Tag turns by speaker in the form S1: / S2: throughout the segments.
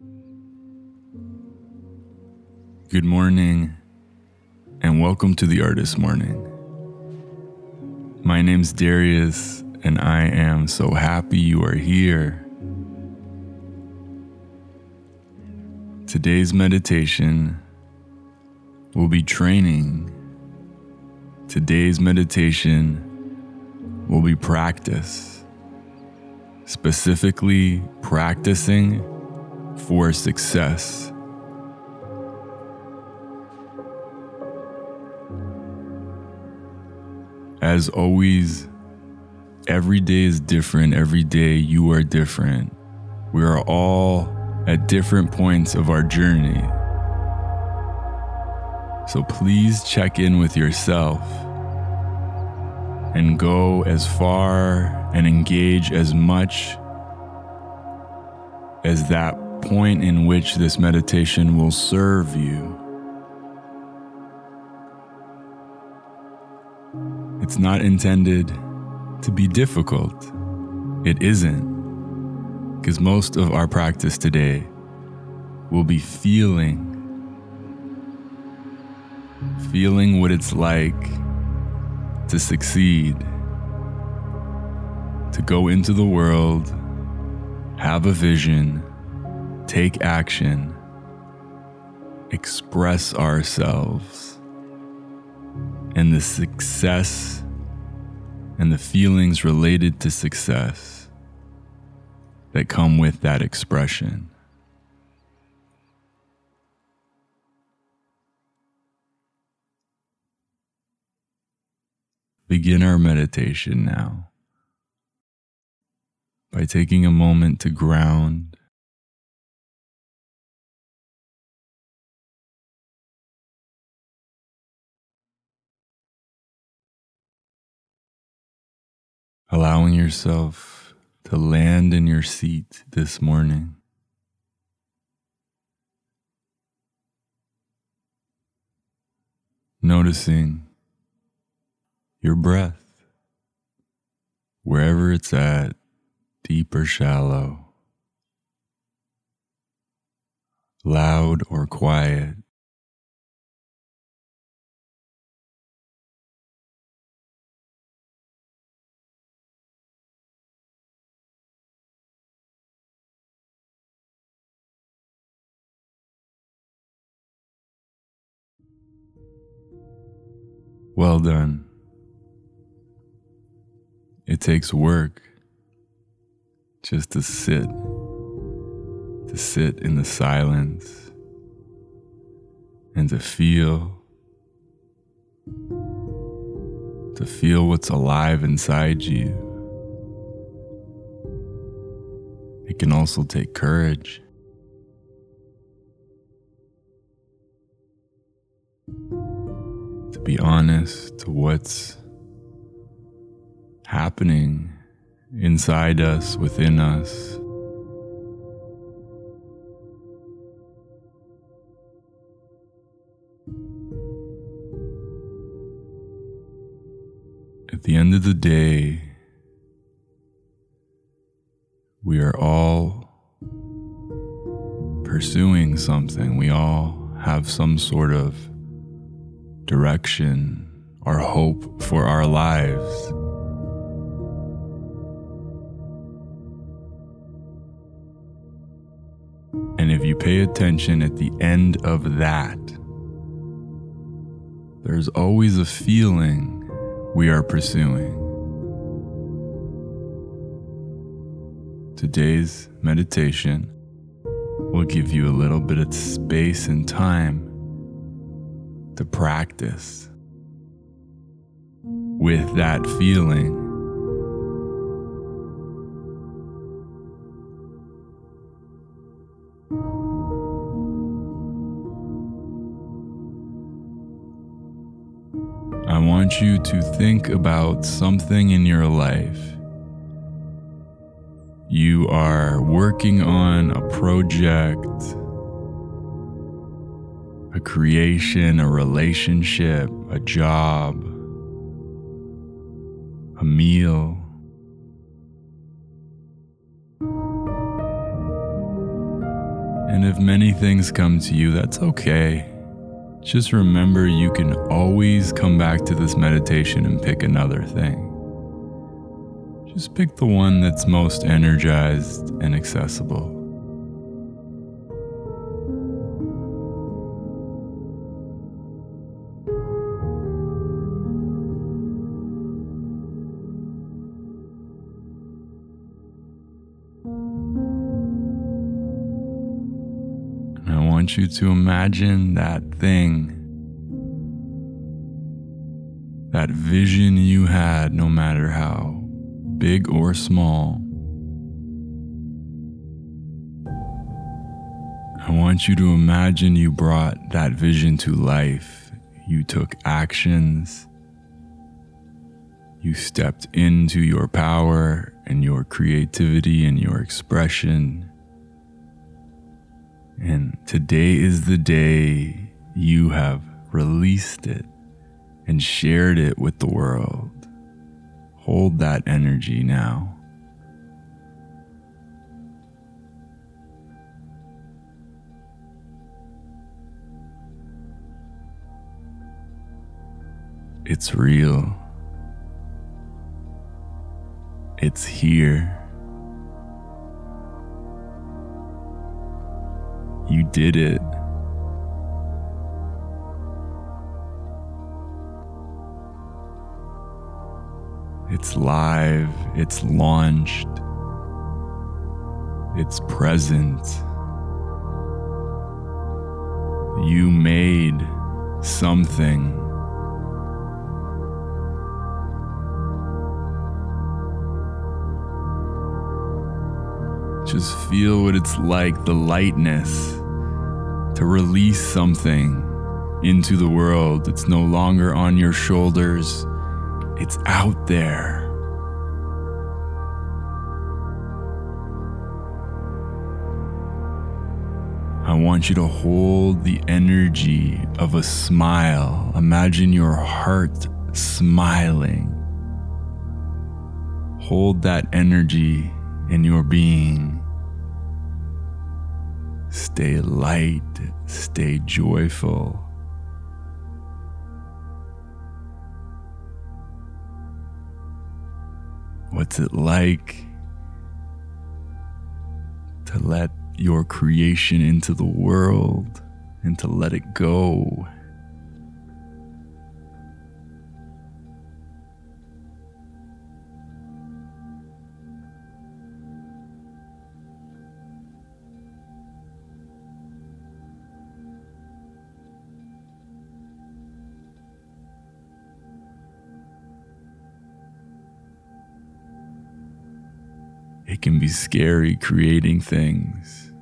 S1: Good morning, and welcome to the Artist Morning. My name's Darius, and I am so happy you are here. Today's meditation will be training. Today's meditation will be practice, specifically practicing for success. As always, every day is different. Every day you are different. We are all at different points of our journey. So please check in with yourself and go as far and engage as much as that point in which this meditation will serve you. It's not intended to be difficult. It isn't. Because most of our practice today will be feeling. Feeling what it's like to succeed, to go into the world, have a vision, take action, express ourselves, and the success and the feelings related to success that come with that expression. Begin our meditation now by taking a moment to ground. Allowing yourself to land in your seat this morning. Noticing your breath, wherever it's at, deep or shallow, loud or quiet. Well done. It takes work just to sit, to sit in the silence and to feel, to feel what's alive inside you. It can also take courage. Be honest to what's happening inside us, within us. At the end of the day, we are all pursuing something. We all have some sort of direction or hope for our lives. And if you pay attention at the end of that, there's always a feeling we are pursuing. Today's meditation will give you a little bit of space and time to practice with that feeling. I want you to think about something in your life. You are working on a project, a creation, a relationship, a job, a meal. And if many things come to you, that's okay. Just remember you can always come back to this meditation and pick another thing. Just pick the one that's most energized and accessible. Want you to imagine that thing, that vision you had, no matter how big or small. I want you to imagine you brought that vision to life. You took actions. You stepped into your power and your creativity and your expression. And today is the day you have released it and shared it with the world. Hold that energy now. It's real. It's here. You did it. It's live, it's launched, it's present. You made something. Just feel what it's like the lightness to release something into the world. It's no longer on your shoulders, it's out there. I want you to hold the energy of a smile. Imagine your heart smiling. Hold that energy in your being. Stay light, stay joyful. What's it like to let your creation into the world and to let it go? It can be scary creating things,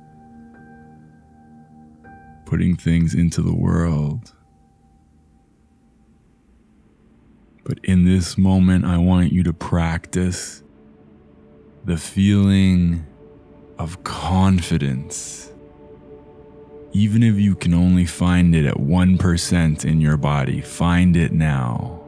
S1: putting things into the world. But in this moment, I want you to practice the feeling of confidence. Even if you can only find it at 1% in your body, find it now.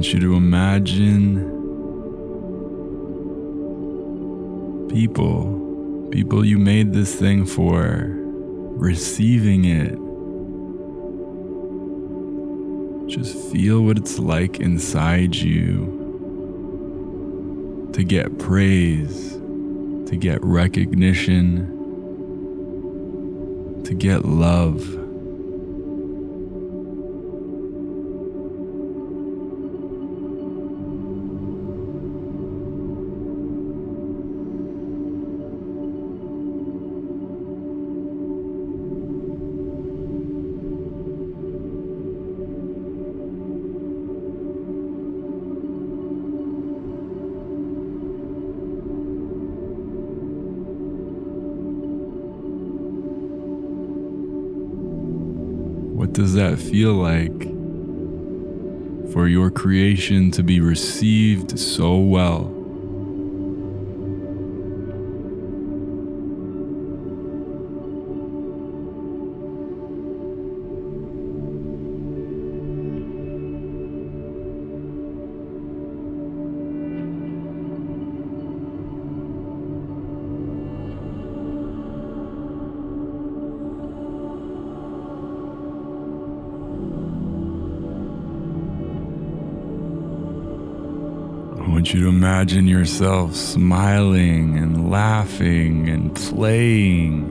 S1: Want you to imagine people, people you made this thing for, receiving it. Just feel what it's like inside you to get praise, to get recognition, to get love. What does that feel like for your creation to be received so well? Want you to imagine yourself smiling and laughing and playing.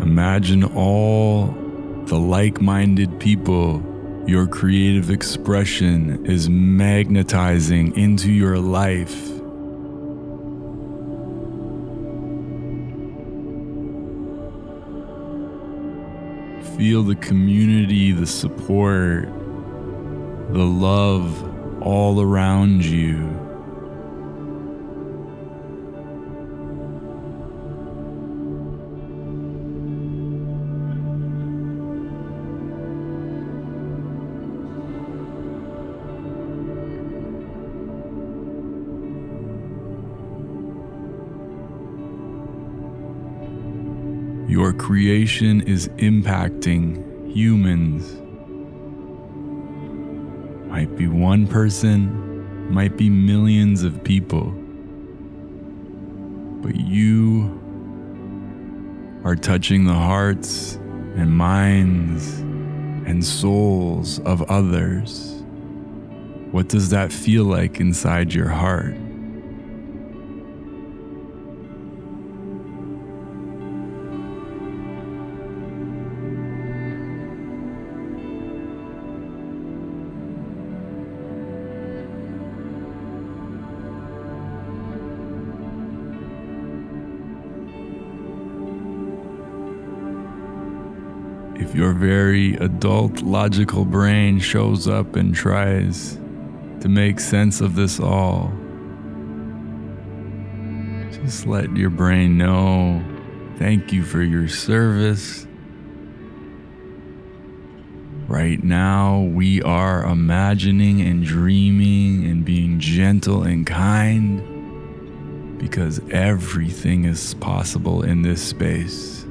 S1: Imagine all the like minded people your creative expression is magnetizing into your life. Feel the community, the support, the love all around you. Your creation is impacting humans. Might be one person, might be millions of people. But you are touching the hearts and minds and souls of others. What does that feel like inside your heart? Your very adult logical brain shows up and tries to make sense of this all, just let your brain know thank you for your service. Right now, we are imagining and dreaming and being gentle and kind because everything is possible in this space.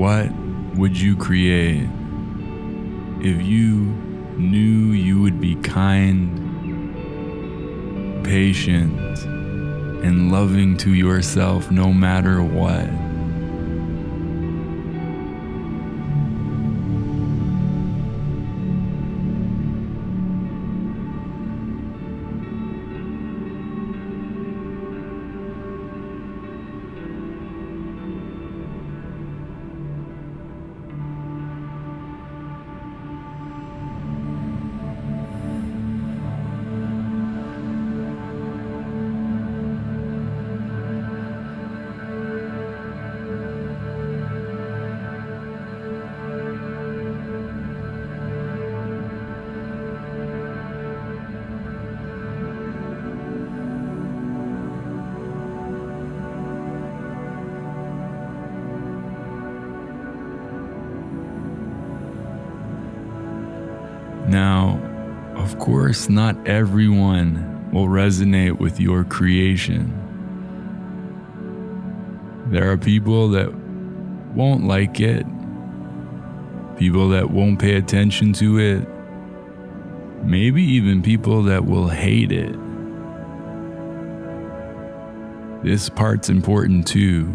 S1: What would you create if you knew you would be kind, patient, and loving to yourself no matter what? Now, of course, not everyone will resonate with your creation. There are people that won't like it, people that won't pay attention to it, maybe even people that will hate it. This part's important too.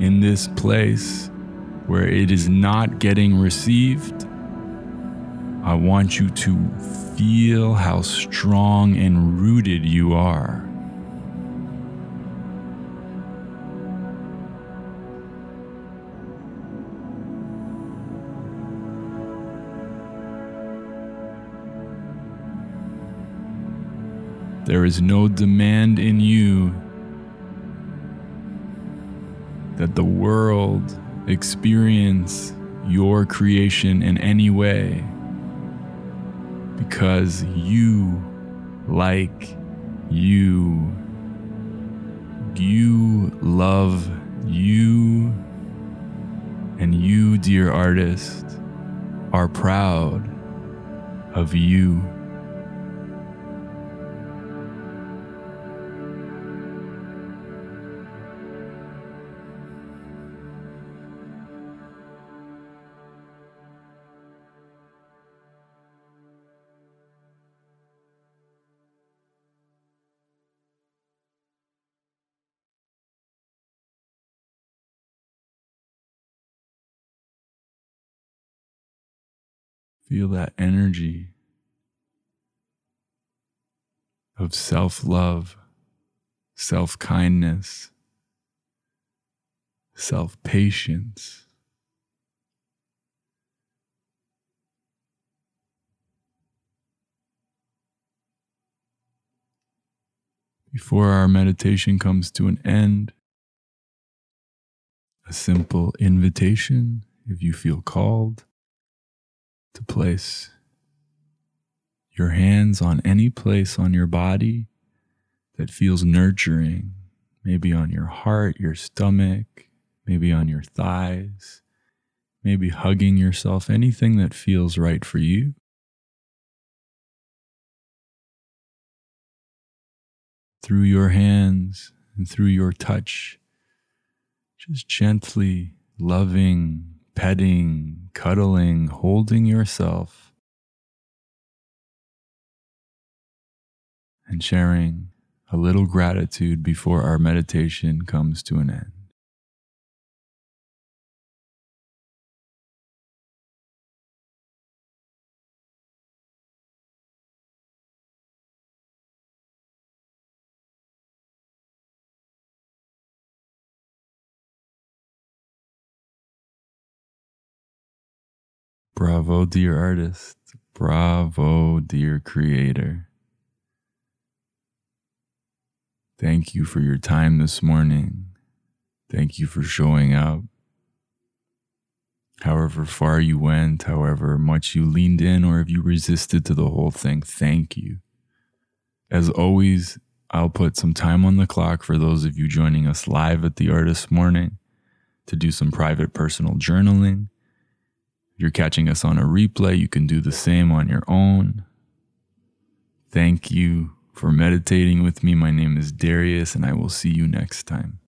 S1: in this place, where it is not getting received, I want you to feel how strong and rooted you are. There is no demand in you that the world experience your creation in any way because you like you. You love you. And you, dear artist, are proud of you. Feel that energy of self love, self kindness, self patience. Before our meditation comes to an end, a simple invitation if you feel called to place your hands on any place on your body that feels nurturing, maybe on your heart, your stomach, maybe on your thighs, maybe hugging yourself, anything that feels right for you. Through your hands and through your touch, just gently loving petting, cuddling, holding yourself, and sharing a little gratitude before our meditation comes to an end. Bravo, dear artist. Bravo, dear creator. Thank you for your time this morning. Thank you for showing up. However far you went, however much you leaned in, or if you resisted to the whole thing, thank you. As always, I'll put some time on the clock for those of you joining us live at the Artist Morning to do some private personal journaling you're catching us on a replay, you can do the same on your own. Thank you for meditating with me. My name is Darius, and I will see you next time.